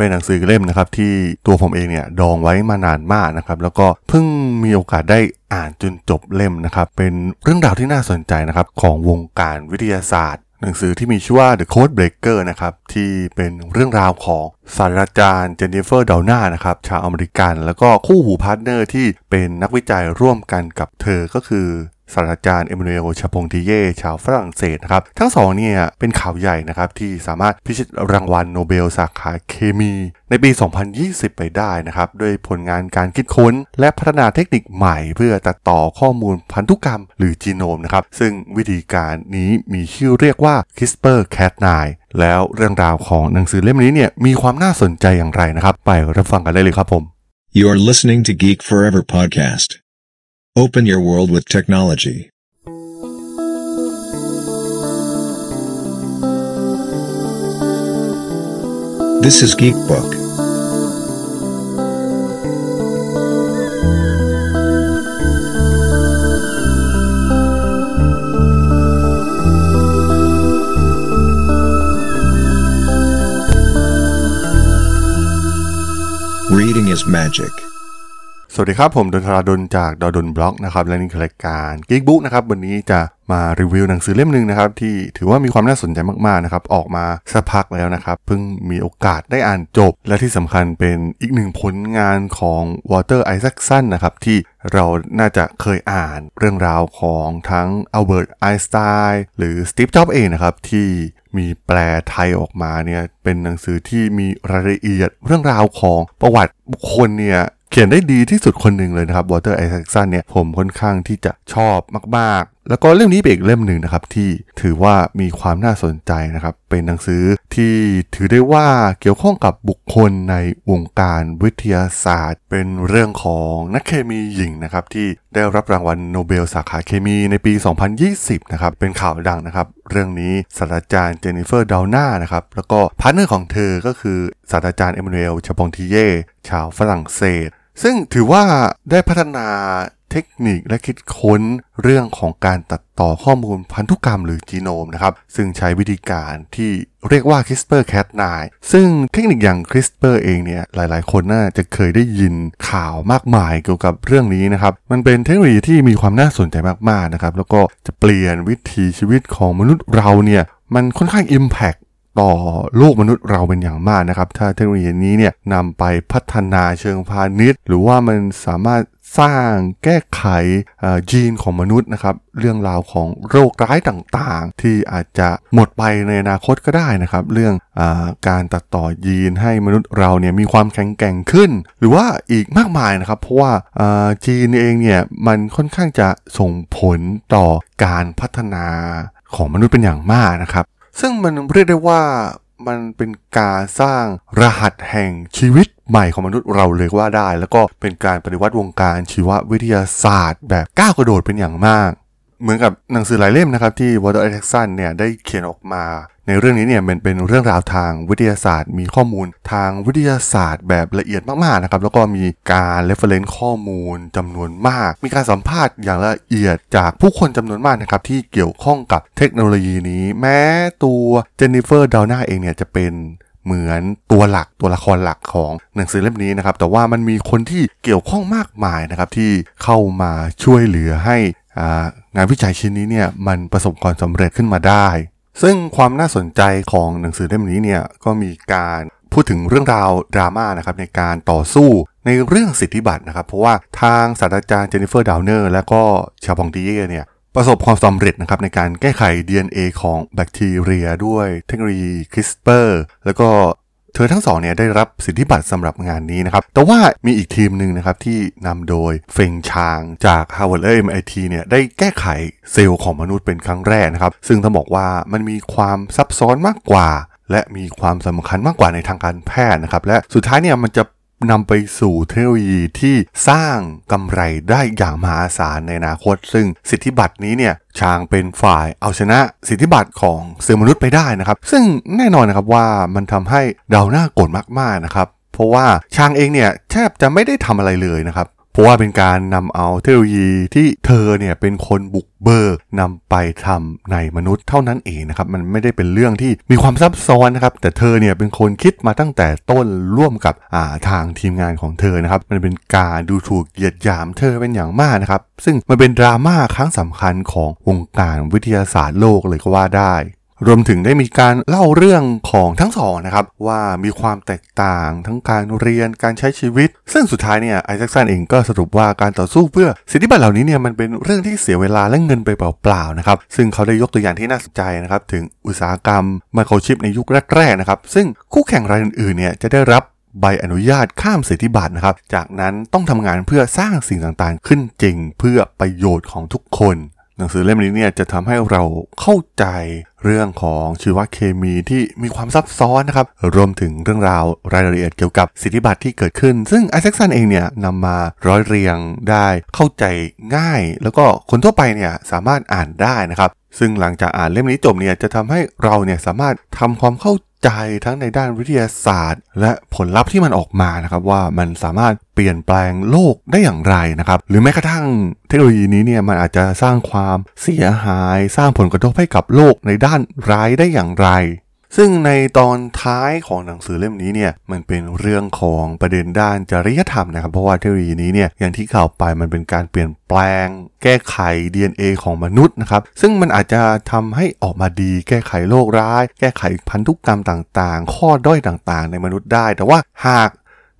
เป็นหนังสือเล่มนะครับที่ตัวผมเองเนี่ยดองไว้มานานมากนะครับแล้วก็เพิ่งมีโอกาสได้อ่านจนจบเล่มนะครับเป็นเรื่องราวที่น่าสนใจนะครับของวงการวิทยาศาสตร์หนังสือที่มีชื่อว่า The Code Breaker นะครับที่เป็นเรื่องราวของศาสตราจารย์เจนนิเฟอร์ดาวน่านะครับชาวอเมริกัน แล้วก็คู่หู partner ที่เป็นนักวิจัยร่วมกันกับเธอก็คือ ศาสตราจารย์เอม a นูเอลชาพงติเย่ชาวฝรั่งเศสนะครับ ทั้งสองเนี่ยเป็นข่าวใหญ่นะครับที่สามารถพิชิตรางวัลโนเบลสาขาเคมี ในปี 2020 ไปได้นะครับ ด้วยผลงานการคิดค้น และพัฒนาเทคนิคใหม่เพื่อตัดต่อข้อมูลพันธุกรรมหรือจีโนมนะครับ ซึ่งวิธีการนี้มีชื่อเรียกว่า CRISPR-Cas9 แล้วเรื่องราวของหนังสือเล่มนี้เนี่ยมีความน่าสนใจอย่างไรนะครับ ไปรับฟังกันได้เลยครับผม You're listening to Geek Forever podcast. Open your world with technology. This is Geek Book. Reading is magic. สวัสดีครับ ผมดนทราดนจากดอดนบล็อกนะครับและนี่คือรายการ Geek Book นะครับวันนี้จะมารีวิวหนังสือเล่มหนึ่งนะครับที่ถือว่ามีความน่าสนใจมากๆนะครับออกมาสักพักแล้วนะครับเพิ่งมีโอกาสได้อ่านจบ และที่สำคัญเป็นอีกหนึ่งผลงานของวอเตอร์ไอแซคสันนะครับที่เราน่าจะเคยอ่านเรื่องราวของทั้งอัลเบิร์ตไอน์สไตน์หรือสตีฟจ็อบเองนะครับที่มีแปลไทยออกมาเนี่ยเป็นหนังสือที่มีรายละเอียดเรื่องราวของประวัติบุคคลเนี่ย เขียนได้ดีที่สุดคนหนึ่งเลยนะครับวอเตอร์ไอแซคสันเนี่ยผมค่อนข้างที่จะชอบมากๆ แล้วก็เล่มนี้เป็นอีกเล่มหนึ่งนะครับที่ถือว่ามีความน่าสนใจนะครับ เป็นหนังสือที่ถือได้ว่าเกี่ยวข้องกับบุคคลในวงการวิทยาศาสตร์ เป็นเรื่องของนักเคมีหญิงนะครับที่ได้รับรางวัลโนเบลสาขาเคมีในปี 2020 นะครับเป็นข่าวดังนะครับ เรื่องนี้ศาสตราจารย์เจนิเฟอร์ดาวน่านะครับแล้วก็ partner ของเธอก็คือศาสตราจารย์เอม a นูเอลชาปองทีเย่ชาวฝรั่งเศส ซึ่งถือว่าได้พัฒนาเทคนิคและคิดค้นเรื่องของการตัดต่อข้อมูลพันธุกรรมหรือจีโนมนะครับ ซึ่งใช้วิธีการที่เรียกว่า CRISPR-Cas9 ซึ่งเทคนิคอย่าง CRISPR เองเนี่ยหลายๆ คนน่าจะเคยได้ยินข่าวมากมายเกี่ยวกับเรื่องนี้นะครับ มันเป็นเทคโนโลยีที่มีความน่าสนใจมาก ๆ นะครับ แล้วก็จะเปลี่ยนวิถีชีวิตของมนุษย์เราเนี่ยมันค่อนข้าง Impact ต่อโลกมนุษย์เราเป็นอย่างมากนะครับ ถ้าเทคโนโลยีนี้เนี่ยนำไปพัฒนาเชิงพาณิชย์ หรือว่ามันสามารถสร้างแก้ไขยีนของมนุษย์นะครับ เรื่องราวของโรคร้ายต่างๆ ที่อาจจะหมดไปในอนาคตก็ได้นะครับ เรื่องอการตัดต่อยีนให้มนุษย์เราเนี่ยมีความแข็งแกร่งขึ้น หรือว่าอีกมากมายนะครับ เพราะว่าจีนเองเนี่ยมันค่อนข้างจะส่งผลต่อการพัฒนาของมนุษย์เป็นอย่างมากนะครับ ซึ่งมันเรียกได้ว่ามันเป็นการสร้างรหัสแห่งชีวิตใหม่ของมนุษย์เราเลยว่าได้ แล้วก็เป็นการปฏิวัติวงการชีววิทยาศาสตร์ แบบก้าวกระโดดเป็นอย่างมาก เหมือนกับหนังสือหลายเล่มนะครับที่วอเตอร์ไอแซคสันเนี่ยได้เขียนออกมาในเรื่องนี้เนี่ยมันเป็นเรื่องราวทางวิทยาศาสตร์ มีข้อมูลทางวิทยาศาสตร์แบบละเอียดมากๆนะครับแล้วก็มีการ reference ข้อมูลจำนวนมาก มีการสัมภาษณ์อย่างละเอียดจากผู้คนจำนวนมากนะครับที่เกี่ยวข้องกับเทคโนโลยีนี้ แม้ตัวเจนนิเฟอร์ดาวน่าเองเนี่ยจะเป็นเหมือนตัวหลักตัวละครหลักของหนังสือเล่มนี้นะครับแต่ว่ามันมีคนที่เกี่ยวข้องมากมายนะครับที่เข้ามาช่วยเหลือให้ งานวิจัยชิ้นนี้เนี่ยมันประสบความสำเร็จขึ้นมาได้ ซึ่งความน่าสนใจของหนังสือเล่มนี้เนี่ยก็มีการพูดถึงเรื่องราวดราม่านะครับในการต่อสู้ในเรื่องสิทธิบัตรนะครับ เพราะว่าทางศาสตราจารย์เจนนิเฟอร์ดาวน่าแล้วก็ชาบองดีเย่เนี่ยประสบความสำเร็จนะครับในการแก้ไข DNA ของแบคทีเรียด้วยเทคโนโลยี CRISPR แล้วก็ เธอทั้งสองเนี่ยได้รับสิทธิบัตรสำหรับงานนี้นะครับ แต่ว่ามีอีกทีมหนึ่งนะครับที่นำโดยเฟงชางจาก Harvard และ MIT เนี่ยได้แก้ไขเซลล์ของมนุษย์เป็นครั้งแรกนะครับ ซึ่งต้องบอกว่ามันมีความซับซ้อนมากกว่า และมีความสำคัญมากกว่าในทางการแพทย์นะครับ และสุดท้ายเนี่ยมันจะ นำไปสู่เทคโนโลยีที่สร้างกำไรได้อย่างมหาศาลในอนาคต ซึ่งสิทธิบัตรนี้เนี่ยช้างเป็นฝ่ายเอาชนะสิทธิบัตรของเซลล์มนุษย์ไปได้นะครับ ซึ่งแน่นอนนะครับว่ามันทำให้เดาหน้าโกรธมากๆนะครับ เพราะว่าช้างเองเนี่ยแทบจะไม่ได้ทำอะไรเลยนะครับ เพราะว่าเป็นการนำเอาเทคโนโลยีที่เธอเนี่ยเป็นคนบุกเบิกนำไปทำในมนุษย์เท่านั้นเองนะครับมันไม่ได้เป็นเรื่องที่มีความซับซ้อนนะครับแต่เธอเนี่ยเป็นคนคิดมาตั้งแต่ต้นร่วมกับาทางทีมงานของเธอนะครับมันเป็นการดูถูกเหยียดหยามเธอเป็นอย่างมากนะครับซึ่งมันเป็นดราม่าครั้งสำคัญของวงการวิทยาศาสตร์โลกเลยก็ว่าได้ รวมถึงได้มีการเล่าเรื่องของทั้งสองนะครับ ว่ามีความแตกต่างทั้งการเรียนการใช้ชีวิต ซึ่งสุดท้ายเนี่ยไอแซคสันเองก็สรุปว่าการต่อสู้เพื่อสิทธิบัตรเหล่านี้เนี่ยมันเป็นเรื่องที่เสียเวลาและเงินไปเปล่าๆนะครับซึ่งเขาได้ยกตัวอย่างที่น่าสนใจนะครับถึงอุตสาหกรรมไมโครชิปในยุคแรกๆนะครับซึ่งคู่แข่งรายอื่นๆเนี่ยจะได้รับใบอนุญาตข้ามสิทธิบัตรนะครับ จากนั้นต้องทำงานเพื่อสร้างสิ่งต่างๆ ขึ้นจริงเพื่อประโยชน์ของทุกคน หนังสือเล่มนี้เนี่ยจะทำให้เราเข้าใจเรื่องของชีวเคมีที่มีความซับซ้อนนะครับ รวมถึงเรื่องราวรายละเอียดเกี่ยวกับสิทธิบัตรที่เกิดขึ้น ซึ่งไอแซคสันเองเนี่ยนำมาร้อยเรียงได้เข้าใจง่าย แล้วก็คนทั่วไปเนี่ยสามารถอ่านได้นะครับ ซึ่งหลังจากอ่านเล่มนี้จบเนี่ยจะทำให้เราเนี่ยสามารถทำความเข้า ใจทั้งในด้านวิทยาศาสตร์ และผลลัพธ์ที่มันออกมานะครับว่ามันสามารถเปลี่ยนแปลงโลกได้อย่างไรนะครับ หรือแม้กระทั่งเทคโนโลยีนี้เนี่ยมันอาจจะสร้างความเสียหาย สร้างผลกระทบให้กับโลกในด้านร้ายได้อย่างไร ซึ่งในตอนท้ายของหนังสือเล่มนี้เนี่ยมันเป็นเรื่องของประเด็นด้านจริยธรรมนะครับ เพราะว่าเทคโนโลยีนี้เนี่ยอย่างที่กล่าวไปมันเป็นการเปลี่ยนแปลง แก้ไข DNA ของมนุษย์นะครับซึ่งมันอาจจะทำให้ออกมาดีแก้ไขโรคร้าย แก้ไขพันธุกรรมต่างๆ ข้อด้อยต่างๆ ในมนุษย์ได้ แต่ว่าหาก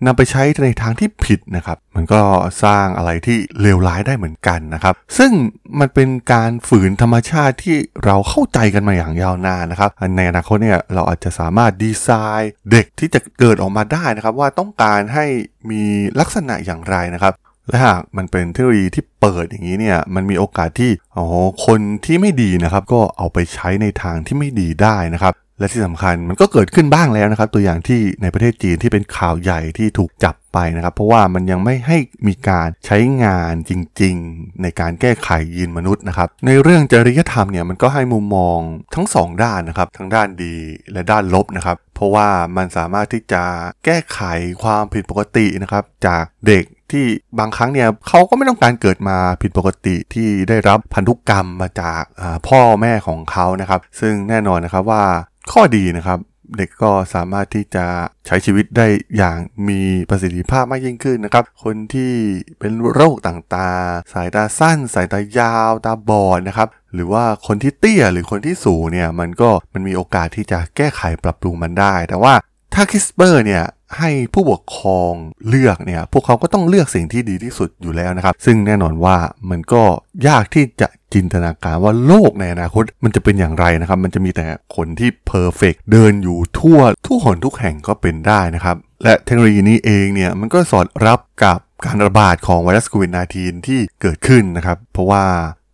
นำไปใช้ในทางที่ผิดนะครับ มันก็สร้างอะไรที่เลวร้ายได้เหมือนกันนะครับ ซึ่งมันเป็นการฝืนธรรมชาติที่เราเข้าใจกันมาอย่างยาวนานนะครับ ในอนาคตเนี่ยเราอาจจะสามารถดีไซน์เด็กที่จะเกิดออกมาได้นะครับ ว่าต้องการให้มีลักษณะอย่างไรนะครับและหากมันเป็นเทคโนโลยีที่เปิดอย่างนี้เนี่ย มันมีโอกาสที่อ๋อคนที่ไม่ดีนะครับ ก็เอาไปใช้ในทางที่ไม่ดีได้นะครับ และที่สำคัญมันก็เกิดขึ้นบ้างแล้วนะครับ ตัวอย่างที่ในประเทศจีนที่เป็นข่าวใหญ่ที่ถูกจับไปนะครับ เพราะว่ามันยังไม่ให้มีการใช้งานจริง ๆ ในการแก้ไขยีนมนุษย์นะครับ ในเรื่องจริยธรรมเนี่ยมันก็ให้มุมมองทั้งสองด้านนะครับ ทั้งด้านดีและด้านลบนะครับ เพราะว่ามันสามารถที่จะแก้ไขความผิดปกตินะครับ จากเด็กที่บางครั้งเนี่ยเขาก็ไม่ต้องการเกิดมาผิดปกติที่ได้รับพันธุกรรมมาจากพ่อแม่ของเขานะครับ ซึ่งแน่นอนนะครับว่า ข้อดีนะครับเด็กก็สามารถที่จะใช้ชีวิตได้อย่างมีประสิทธิภาพมากยิ่งขึ้นนะครับ คนที่เป็นโรคต่างๆ สายตาสั้น สายตายาว ตาบอดนะครับ หรือว่าคนที่เตี้ยหรือคนที่สูงเนี่ย มันก็มันมีโอกาสที่จะแก้ไขปรับปรุงมันได้ แต่ว่าถ้า CRISPR เนี่ย ให้ผู้ปกครองเลือกเนี่ยพวกเขาก็ต้องเลือกสิ่งที่ดีที่สุดอยู่แล้วนะครับ ซึ่งแน่นอนว่ามันก็ยากที่จะจินตนาการว่าโลกในอนาคตมันจะเป็นอย่างไรนะครับ มันจะมีแต่คนที่ perfect เดินอยู่ทั่วทุกหนทุกแห่งก็เป็นได้นะครับ และเทคโนโลยีนี้เองเนี่ยมันก็สอดรับกับการระบาดของไวรัสโควิด -19 ที่เกิดขึ้นนะครับ เพราะว่า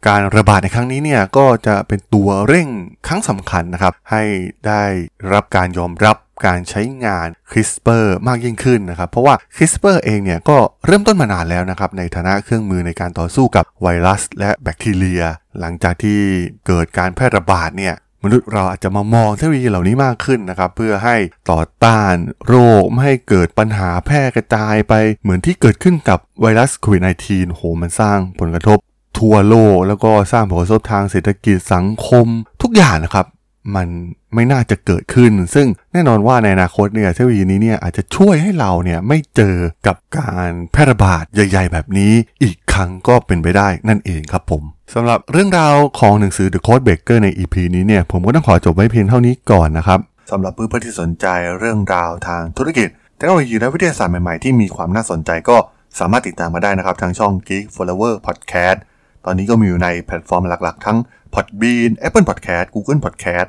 การระบาดในครั้งนี้เนี่ยก็จะเป็นตัวเร่งครั้งสำคัญนะครับ ให้ได้รับการยอมรับ การใช้งาน CRISPR มากยิ่งขึ้นนะครับ เพราะว่า CRISPR เองเนี่ยก็เริ่มต้นมานานแล้วนะครับ ในฐานะเครื่องมือในการต่อสู้กับไวรัส และแบคทีเรีย หลังจากที่เกิดการแพร่ระบาดเนี่ยมนุษย์เราอาจจะมามองเทคโนโลยีเหล่านี้มากขึ้นนะครับ เพื่อให้ต่อต้านโรคไม่ให้เกิดปัญหาแพร่กระจายไปเหมือนที่เกิดขึ้นกับไวรัสโควิด -19 โหมันสร้างผลกระทบทั่วโลก แล้วก็สร้างผลกระทบทางเศรษฐกิจสังคมทุกอย่างนะครับ มันไม่น่าจะเกิดขึ้น ซึ่งแน่นอนว่าในอนาคตเนี่ยเทคโนโลยีนี้เนี่ยอาจจะช่วยให้เราเนี่ยไม่เจอกับการแพร่ระบาดใหญ่ ๆ แบบนี้อีกครั้งก็เป็นไปได้นั่นเองครับผมสำหรับเรื่องราวของหนังสือ The Code Breaker ใน EP นี้เนี่ยผมก็ต้องขอจบไว้เพียงเท่านี้ก่อนนะครับสำหรับเพื่อนๆที่สนใจเรื่องราวทางธุรกิจเทคโนโลยีและวิทยาศาสตร์ใหม่ๆที่มีความน่าสนใจก็สามารถติดตามมาได้นะครับทางช่อง Geek Forever Podcast ตอนนี้ก็มีอยู่ในแพลตฟอร์มหลักๆ ทั้ง Podbean Apple Podcast Google Podcast